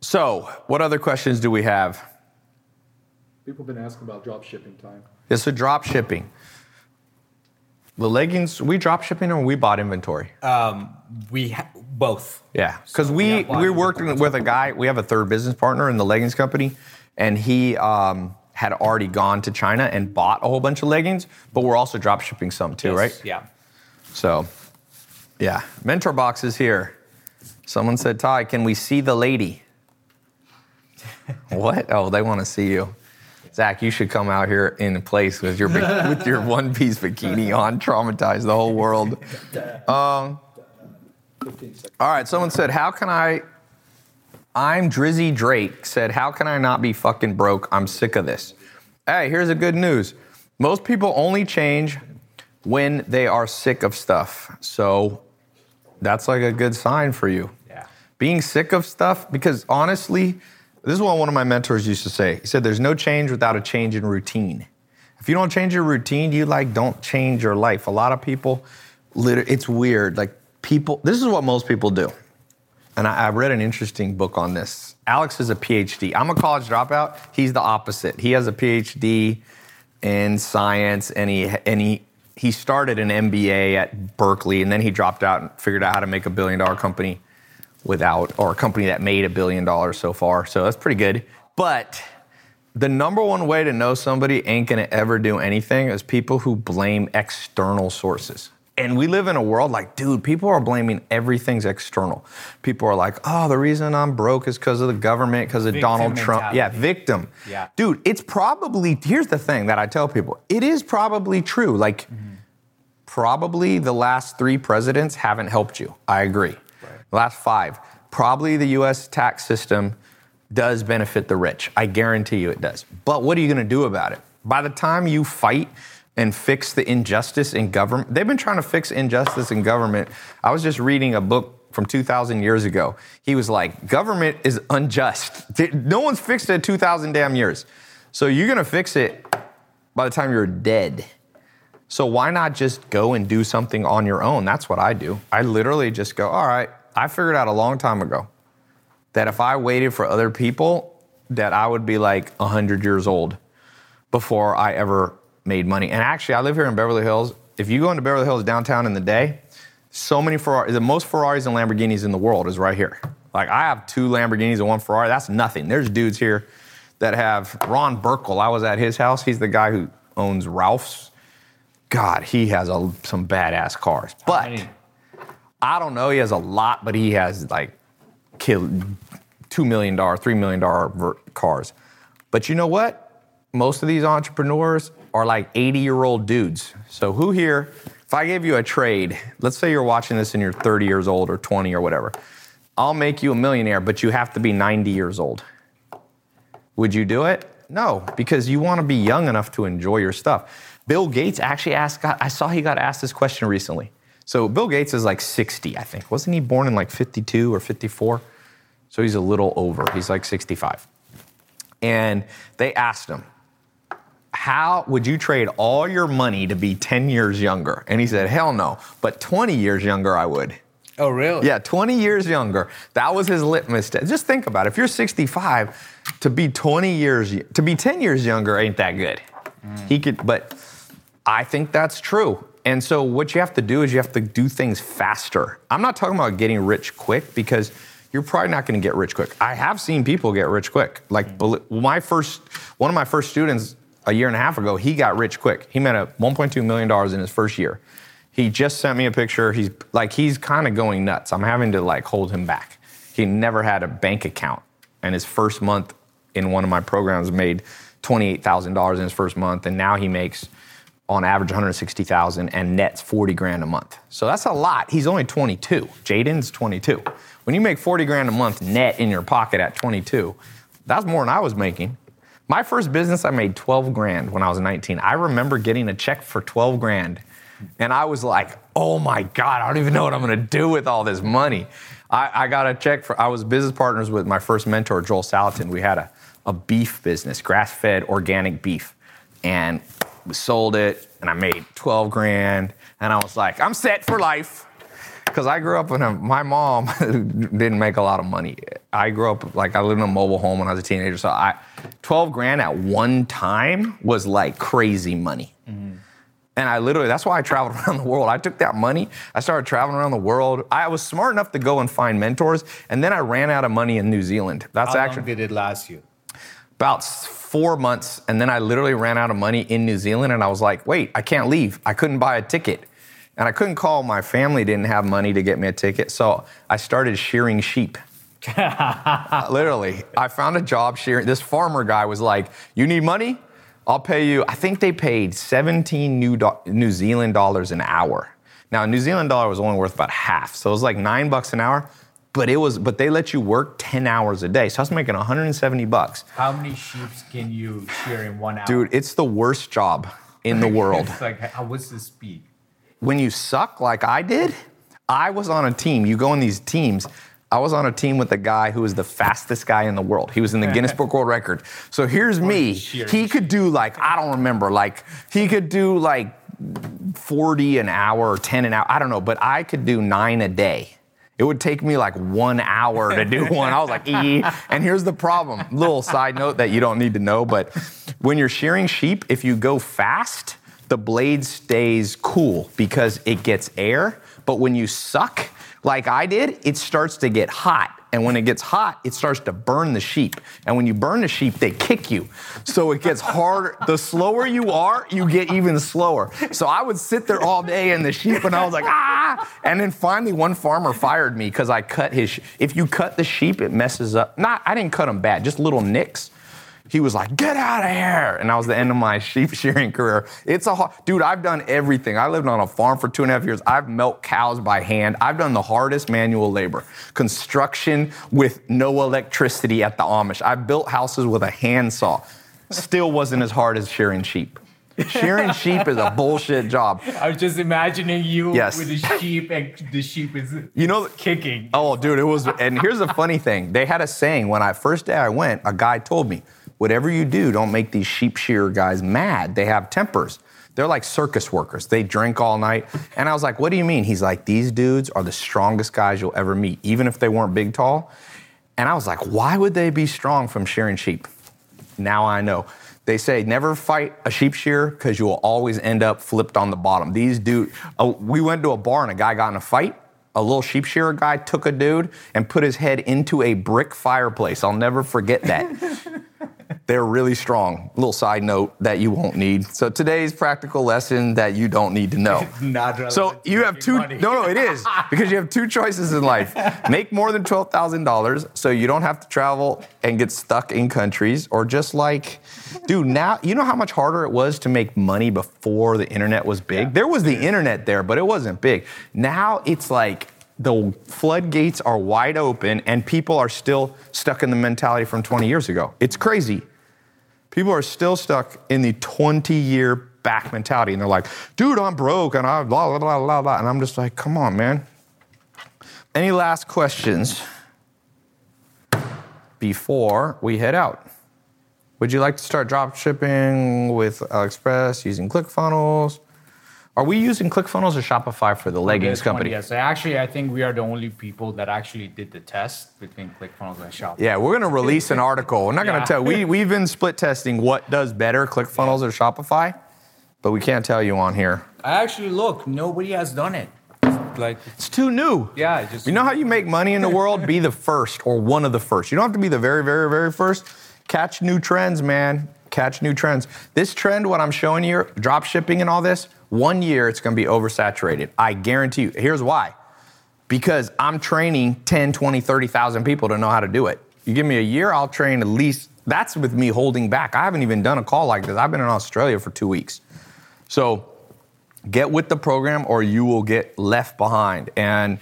So, what other questions do we have? People have been asking about drop shipping time. It's a drop shipping. The leggings, we drop shipping or we bought inventory? We ha- both. Yeah, because we yeah, bought we inventory. worked with a guy. We have a third business partner in the leggings company, and he um, had already gone to China and bought a whole bunch of leggings. But we're also drop shipping some too, Yes, right? Yeah. So, yeah, mentor box is here. Someone said, "Tai, can we see the lady?" [LAUGHS] what? Oh, they want to see you. Zach, you should come out here in place with your [LAUGHS] with your one piece bikini on, traumatize the whole world. [LAUGHS] Um, 15 seconds. All right, someone said, How can I? I'm Drizzy Drake said, How can I not be fucking broke? I'm sick of this. Hey, here's the good news. Most people only change when they are sick of stuff. So that's like a good sign for you. Yeah. Being sick of stuff, because honestly, this is what one of my mentors used to say. He said, There's no change without a change in routine. If you don't change your routine, you like don't change your life. A lot of people, it's weird. Like people, this is what most people do. And I, I read an interesting book on this. Alex is a PhD. I'm a college dropout. He's the opposite. He has a PhD in science, and he and he he started an MBA at Berkeley, and then he dropped out and figured out how to make a billion dollar company without, or a company that made a billion dollars so far. So that's pretty good. But the number one way to know somebody ain't gonna ever do anything is people who blame external sources. And we live in a world like, dude, people are blaming everything's external. People are like, oh, the reason I'm broke is because of the government, because of Victim Donald Trump. Yeah, victim. Yeah. Dude, it's probably, here's the thing that I tell people it is probably true. Like, probably the last three presidents haven't helped you. I agree. The last five. Probably the US tax system does benefit the rich. I guarantee you it does. But what are you going to do about it? By the time you fight and fix the injustice in government, they've been trying to fix injustice in government. I was just reading a book from 2,000 years ago. He was like, government is unjust. No one's fixed it in 2,000 damn years. So you're going to fix it by the time you're dead. So why not just go and do something on your own? That's what I do. I literally just go, all right, I figured out a long time ago that if I waited for other people, that I would be like 100 years old before I ever made money. And actually, I live here in Beverly Hills. If you go into Beverly Hills downtown in the day, so many Ferraris, the most Ferraris and Lamborghinis in the world is right here. Like I have two Lamborghinis and one Ferrari. That's nothing. There's dudes here that have Ron Burkle. I was at his house. He's the guy who owns Ralph's. God, he has a, some badass cars. But many? I don't know. He has a lot, but he has like kill two million dollar, three million dollar cars. But you know what? Most of these entrepreneurs are like 80 year old dudes. So who here? If I gave you a trade, let's say you're watching this and you're 30 years old or 20 or whatever, I'll make you a millionaire, but you have to be 90 years old. Would you do it? No, because you want to be young enough to enjoy your stuff. Bill Gates actually asked, I saw he got asked this question recently. So Bill Gates is like 60, I think. Wasn't he born in like 52 or 54? So he's a little over. He's like 65. and they asked him, how would you trade all your money to be 10 years younger? And he said, hell no, but 20 years younger I would. Oh, really? Yeah, 20 years younger. That was his litmus test. Just think about it. If you're 65, to be 20 years, to be 10 years younger ain't that good. Mm. He could, but I think that's true. And so what you have to do is you have to do things faster. I'm not talking about getting rich quick because you're probably not going to get rich quick. I have seen people get rich quick. Like mm. bel- my first, one of my first students a year and a half ago, he got rich quick. He made a 1.2 million dollars in his first year. He just sent me a picture. He's like he's kind of going nuts. I'm having to like hold him back. He never had a bank account, and his first month in one of my programs made twenty-eight thousand dollars in his first month, and now he makes on average 160,000 and nets 40 grand a month. So that's a lot. He's only 22. Jaden's 22. When you make 40 grand a month net in your pocket at 22, that's more than I was making. My first business, I made 12 grand when I was 19. I remember getting a check for 12 grand. And I was like, oh my God, I don't even know what I'm gonna do with all this money. I, I got a check for, I was business partners with my first mentor, Joel Salatin. We had a, a beef business, grass fed organic beef. And we sold it, and I made 12 grand. And I was like, I'm set for life because I grew up in a, my mom [LAUGHS] didn't make a lot of money. I grew up, like, I lived in a mobile home when I was a teenager. So I, 12 grand at one time was like crazy money. And I literally, that's why I traveled [LAUGHS] around the world. I took that money, I started traveling around the world. I was smart enough to go and find mentors, and then I ran out of money in New Zealand. That's How actually long did it last you? about four months, and then I literally ran out of money in New Zealand, and I was like, wait, I can't leave. I couldn't buy a ticket. And I couldn't call my family, didn't have money to get me a ticket. So I started shearing sheep. [LAUGHS] literally, I found a job shearing. This farmer guy was like, You need money? I'll pay you. I think they paid 17 New, do- New Zealand dollars an hour. Now, New Zealand dollar was only worth about half. So it was like nine bucks an hour. But it was, but they let you work 10 hours a day. So I was making 170 bucks. How many sheep can you shear in one hour? Dude, it's the worst job in the [LAUGHS] world. It's like, how, what's the speed? when you suck like I did, I was on a team. You go in these teams. I was on a team with a guy who was the fastest guy in the world. He was in the [LAUGHS] Guinness Book World Record. So here's me. He could do like, I don't remember, like, he could do like 40 an hour or 10 an hour. I don't know, but I could do nine a day. It would take me like one hour to do one. I was like, ee. And here's the problem. Little side note that you don't need to know, but when you're shearing sheep, if you go fast, the blade stays cool because it gets air. But when you suck, like I did, it starts to get hot. And when it gets hot, it starts to burn the sheep. And when you burn the sheep, they kick you. So it gets harder. The slower you are, you get even slower. So I would sit there all day in the sheep and I was like, ah. And then finally, one farmer fired me because I cut his. If you cut the sheep, it messes up. Not, I didn't cut them bad, just little nicks. He was like, "Get out of here!" And that was the end of my [LAUGHS] sheep shearing career. It's a hard, dude. I've done everything. I lived on a farm for two and a half years. I've milked cows by hand. I've done the hardest manual labor, construction with no electricity at the Amish. I built houses with a handsaw. Still wasn't as hard as shearing sheep. Shearing [LAUGHS] sheep is a bullshit job. I was just imagining you Yes. with the sheep and the sheep is You know, kicking. Oh, dude, it was. And here's the funny thing: they had a saying when I first day I went. A guy told me, "Whatever you do, don't make these sheep shearer guys mad. They have tempers. They're like circus workers. They drink all night." And I was like, "What do you mean?" He's like, "These dudes are the strongest guys you'll ever meet, even if they weren't big tall." And I was like, "Why would they be strong from shearing sheep?" Now I know. They say never fight a sheep shearer because you will always end up flipped on the bottom. These dude, uh, we went to a bar and a guy got in a fight. A little sheep shearer guy took a dude and put his head into a brick fireplace. I'll never forget that. [LAUGHS] They're really strong. Little side note that you won't need. So today's practical lesson that you don't need to know. [LAUGHS] So you have two. money. No, no, it is because you have two choices in life: [LAUGHS] make more than twelve thousand dollars, so you don't have to travel and get stuck in countries, or just like, dude, now you know how much harder it was to make money before the internet was big. There was the internet there, but it wasn't big. Now it's like the floodgates are wide open, and people are still stuck in the mentality from 20 years ago. It's crazy. People are still stuck in the 20 year back mentality. And they're like, dude, I'm broke and I blah, blah, blah, blah, blah. And I'm just like, come on, man. Any last questions before we head out? Would you like to start drop shipping with AliExpress using ClickFunnels? Are we using ClickFunnels or Shopify for the leggings one, company? Yes. Actually, I think we are the only people that actually did the test between ClickFunnels and Shopify. Yeah, we're gonna release an article. We're not gonna tell. We [LAUGHS] we've been split testing what does better, ClickFunnels or Shopify, but we can't tell you on here. I actually look. Nobody has done it. Like, It's too new. yeah, just You know how you make money in the [LAUGHS] world? Be the first or one of the first. You don't have to be the very, very, very first. Catch new trends, man. Catch new trends. This trend, what I'm showing you, drop shipping and all this, one year it's gonna be oversaturated. I guarantee you. Here's why. Because I'm training 10, 20, 30,000 people to know how to do it. You give me a year, I'll train at least, that's with me holding back. I haven't even done a call like this. I've been in Australia for two weeks. So get with the program or you will get left behind. And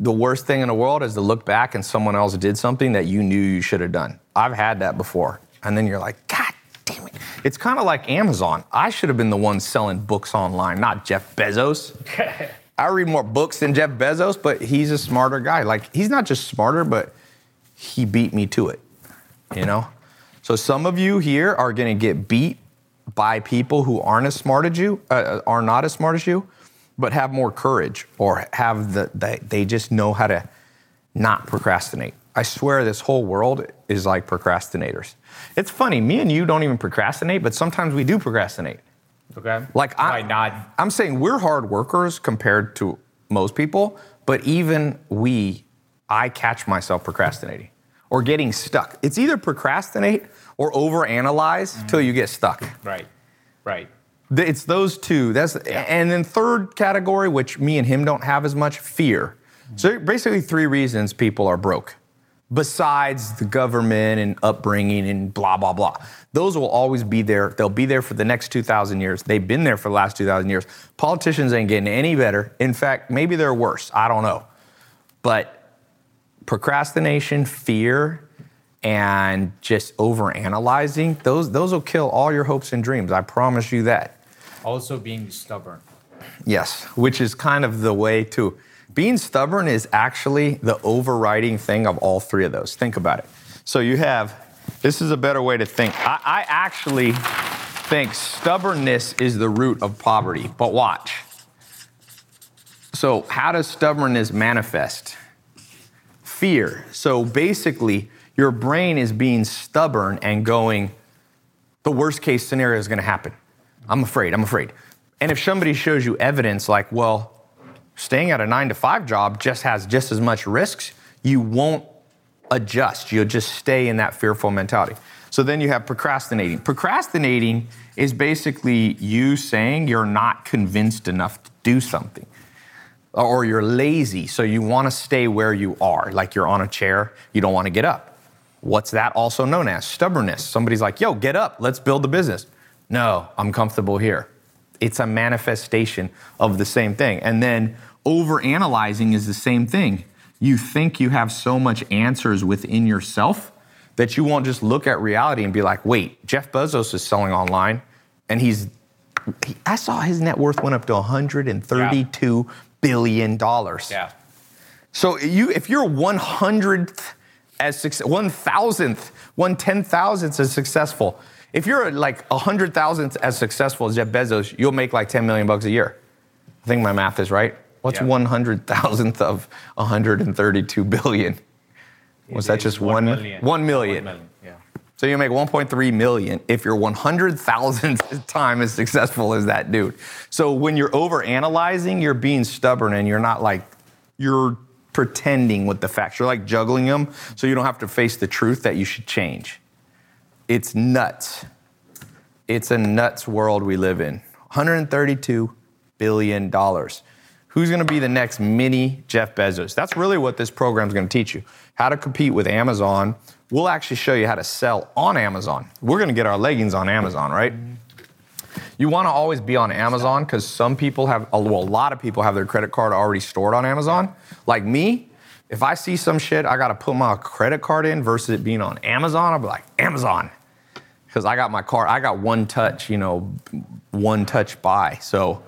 the worst thing in the world is to look back and someone else did something that you knew you should have done. I've had that before. And then you're like, God. It's kind of like Amazon. I should have been the one selling books online, not Jeff Bezos. [LAUGHS] I read more books than Jeff Bezos, but he's a smarter guy. Like, he's not just smarter, but he beat me to it, you know? So some of you here are gonna get beat by people who aren't as smart as you, uh, are not as smart as you, but have more courage or have the, they, they just know how to not procrastinate. I swear this whole world is like procrastinators. It's funny, me and you don't even procrastinate, but sometimes we do procrastinate. okay. Like I, Why not? I'm saying we're hard workers compared to most people, but even we, I catch myself procrastinating or getting stuck. It's either procrastinate or overanalyze till you get stuck. Right. Right. It's those two. That's and then third category, which me and him don't have as much, fear. So basically, three reasons people are broke, besides the government and upbringing and blah blah blah. Those will always be there. They'll be there for the next two thousand years. They've been there for the last two thousand years. Politicians ain't getting any better. In fact, maybe they're worse. I don't know. But procrastination, fear, and just overanalyzing, those those will kill all your hopes and dreams. I promise you that. Also being stubborn. Yes, which is kind of the way to being stubborn is actually the overriding thing of all three of those. Think about it. So you have this is a better way to think. I, I actually think stubbornness is the root of poverty. But watch. So how does stubbornness manifest? Fear. So basically, your brain is being stubborn and going, the worst case scenario is going to happen. I'm afraid, I'm afraid. And if somebody shows you evidence like, well, staying at a nine to five job just has just as much risks, you won't adjust. You'll just stay in that fearful mentality. So then you have procrastinating. Procrastinating is basically you saying you're not convinced enough to do something or you're lazy, so you want to stay where you are, like you're on a chair, you don't want to get up. What's that also known as? Stubbornness. Somebody's like, yo, get up, let's build the business. No, I'm comfortable here. It's a manifestation of the same thing. And then overanalyzing is the same thing. You think you have so much answers within yourself that you won't just look at reality and be like, wait, Jeff Bezos is selling online and he's he- I saw his net worth went up to 132 billion dollars. Yeah. So you, if you're one hundredth as success, one thousandth, one ten thousandth as successful, if you're like a hundred thousandth as successful as Jeff Bezos, you'll make like 10 million bucks a year. I think my math is right. What's Yeah. one hundred thousandth of 132 billion? Was It that just one? million. One million. One million. Yeah. So you make 1.3 million if you're 100,000th [LAUGHS] time as successful as that dude. So when you're over analyzing, you're being stubborn and you're not like, you're pretending with the facts. You're like juggling them so you don't have to face the truth that you should change. It's nuts. It's a nuts world we live in. 132 billion dollars. Who's going to be the next mini Jeff Bezos? That's really what this program is going to teach you. How to compete with Amazon. We'll actually show you how to sell on Amazon. We're going to get our leggings on Amazon, right? You want to always be on Amazon because some people have, well, a lot of people have their credit card already stored on Amazon. Like me, if I see some shit, I got to put my credit card in versus it being on Amazon. I'll be like, Amazon. Because I got my card, I got one touch, you know, one touch buy. So,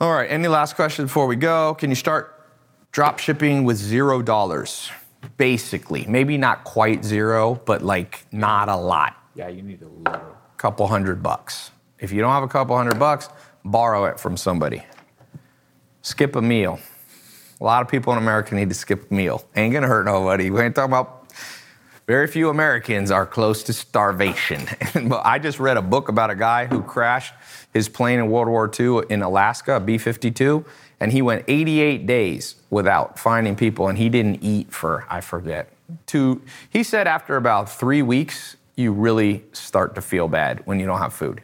all right, any last question before we go? Can you start drop shipping with zero dollars? basically. Maybe not quite zero, but like not a lot. Yeah, you need a little. Couple hundred bucks. If you don't have a couple hundred bucks, borrow it from somebody. Skip a meal. A lot of people in America need to skip a meal. Ain't gonna hurt nobody. We ain't talking about very few Americans are close to starvation. [LAUGHS] but I just read a book about a guy who crashed his plane in World War II in Alaska, a B 52, and he went 88 days without finding people, and he didn't eat for, I forget, two. He said after about three weeks, you really start to feel bad when you don't have food.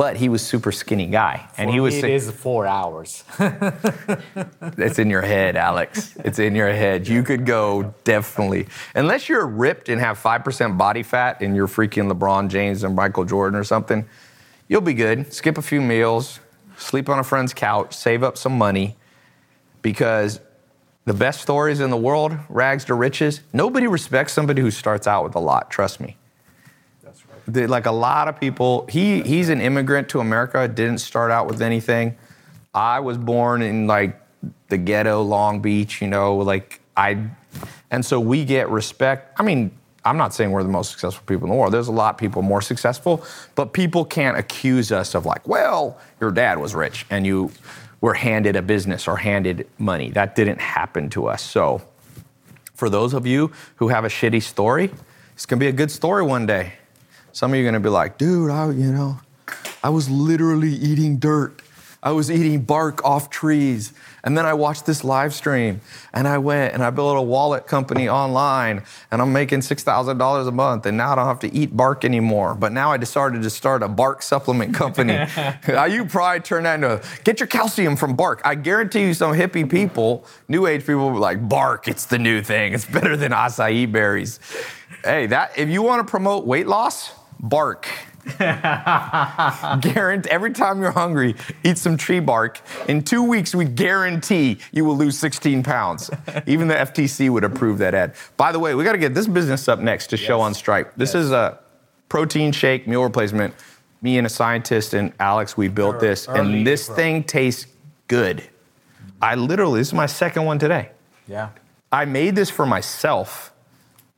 But he was super skinny guy, and For he was. it is four hours. [LAUGHS] it's in your head, Alex. It's in your head. You could go definitely, unless you're ripped and have 5% body fat and you're freaking LeBron James and Michael Jordan or something, you'll be good. Skip a few meals, sleep on a friend's couch, save up some money because the best stories in the world, rags to riches, nobody respects somebody who starts out with a lot, trust me. The- like a lot of people he he's an immigrant to america didn't start out with anything. I was born in like the ghetto long beach you know like i and so we get respect. I mean i'm not saying we're the most successful people in the world. There's a lot of people more successful but people can't accuse us of like well your dad was rich and you were handed a business or handed money. That didn't happen to us. So for those of you who have a shitty story, it's gonna be a good story one day. Some of you are gonna be like, dude, I, you know, I was literally eating dirt. I was eating bark off trees. And then I watched this live stream and I went and I built a wallet company online and I'm making $6,000 a month and now I don't have to eat bark anymore. But now I decided to start a bark supplement company. [LAUGHS] You probably turn that into get your calcium from bark. I guarantee you some hippie people, new age people will be like, bark, it's the new thing. It's better than acai berries. Hey, that if you want to promote weight loss, bark. Guarantee every time you're hungry, eat some tree bark. In two weeks, we guarantee you will lose 16 pounds. Even the FTC would approve that ad. By the way, we got to get this business up next to show on Stripe. This Yes. is a protein shake meal replacement. Me and a scientist and Alex, we built Ear- this, early and this pro. thing tastes good. I literally, this is my second one today. Yeah. I made this for myself.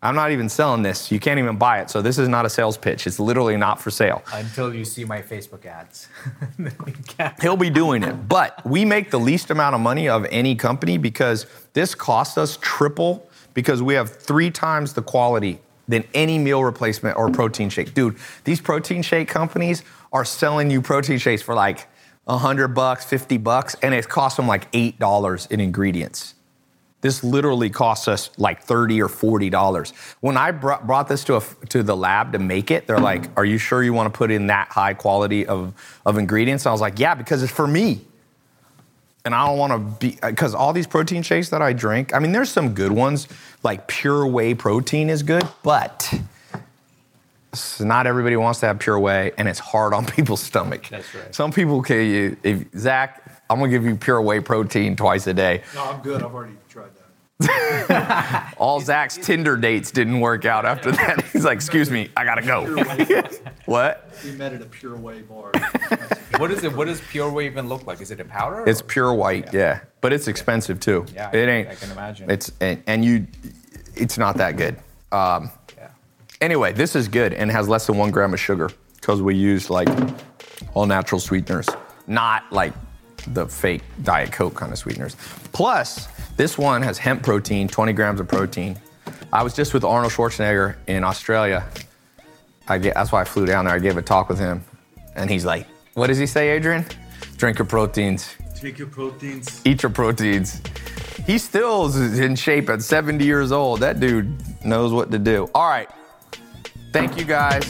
I'm not even selling this. You can't even buy it. So this is not a sales pitch. It's literally not for sale. Until you see my Facebook ads. [LAUGHS] Then we can- He'll be doing it. But we make the least amount of money of any company because this costs us triple because we have three times the quality than any meal replacement or protein shake. Dude, these protein shake companies are selling you protein shakes for like 100 bucks, 50 bucks, and it costs them like $8 in ingredients. This literally costs us like thirty or forty dollars. When I brought, brought this to a, to the lab to make it, they're like, "Are you sure you want to put in that high quality of of ingredients?" I was like, "Yeah, because it's for me." And I don't want to be uh, because all these protein shakes that I drink. I mean, there's some good ones, like pure whey protein is good, but s- not everybody wants to have pure whey, and it's hard on [LAUGHS] people's stomach. That's right. Some people can. You, if Zach, I'm gonna give you pure whey protein twice a day. No, I'm good. I've already tried that. [LAUGHS] All Zach's Tinder dates didn't work out after that. He's like, excuse me, I gotta go. [LAUGHS] what? We met at a Pure Whey bar. [LAUGHS] what is it? What does Pure Whey even look like? Is it a powder? It's or- pure white, yeah. But it's expensive too. Yeah, it I- ain't. I can imagine. It's and, and you, it's not that good. Um, Yeah. anyway, this is good and has less than one gram of sugar because we use like all natural sweeteners, not like the fake Diet Coke kind of sweeteners. Plus, this one has hemp protein, 20 grams of protein. I was just with Arnold Schwarzenegger in Australia. I get, that's why I flew down there. I gave a talk with him, and he's like, "What does he say, Adrian? Drink your proteins, Take your proteins. eat your proteins." He still is in shape at 70 years old. That dude knows what to do. All right. Thank you guys.